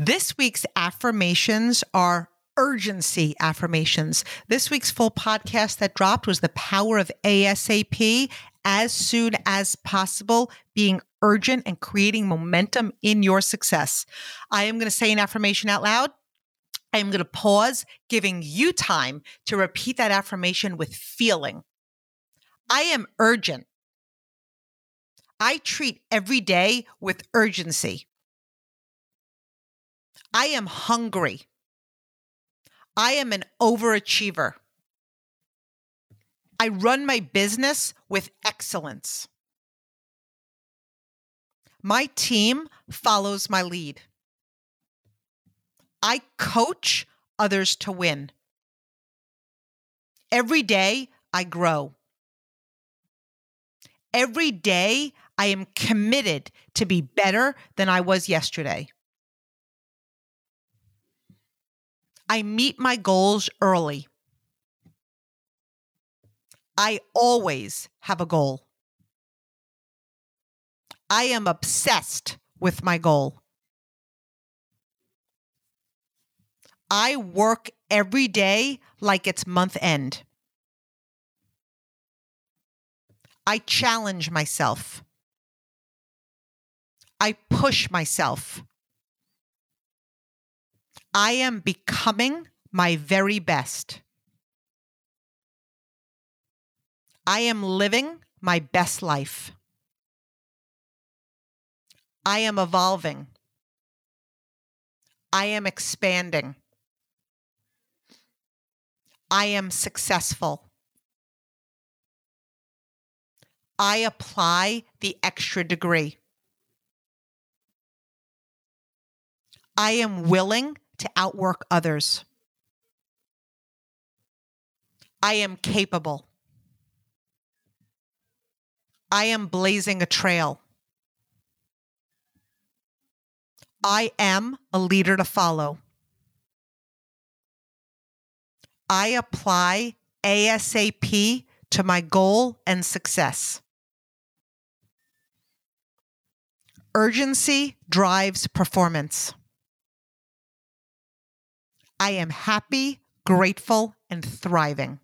This week's affirmations are urgency affirmations. This week's full podcast that dropped was the power of ASAP, as soon as possible, being urgent and creating momentum in your success. I am going to say an affirmation out loud. I am going to pause, giving you time to repeat that affirmation with feeling. I am urgent. I treat every day with urgency. I am hungry. I am an overachiever. I run my business with excellence. My team follows my lead. I coach others to win. Every day I grow. Every day I am committed to be better than I was yesterday. I meet my goals early. I always have a goal. I am obsessed with my goal. I work every day like it's month end. I challenge myself. I push myself. I am becoming my very best. I am living my best life. I am evolving. I am expanding. I am successful. I apply the extra degree. I am willing to outwork others. I am capable. I am blazing a trail. I am a leader to follow. I apply ASAP to my goal and success. Urgency drives performance. I am happy, grateful, and thriving.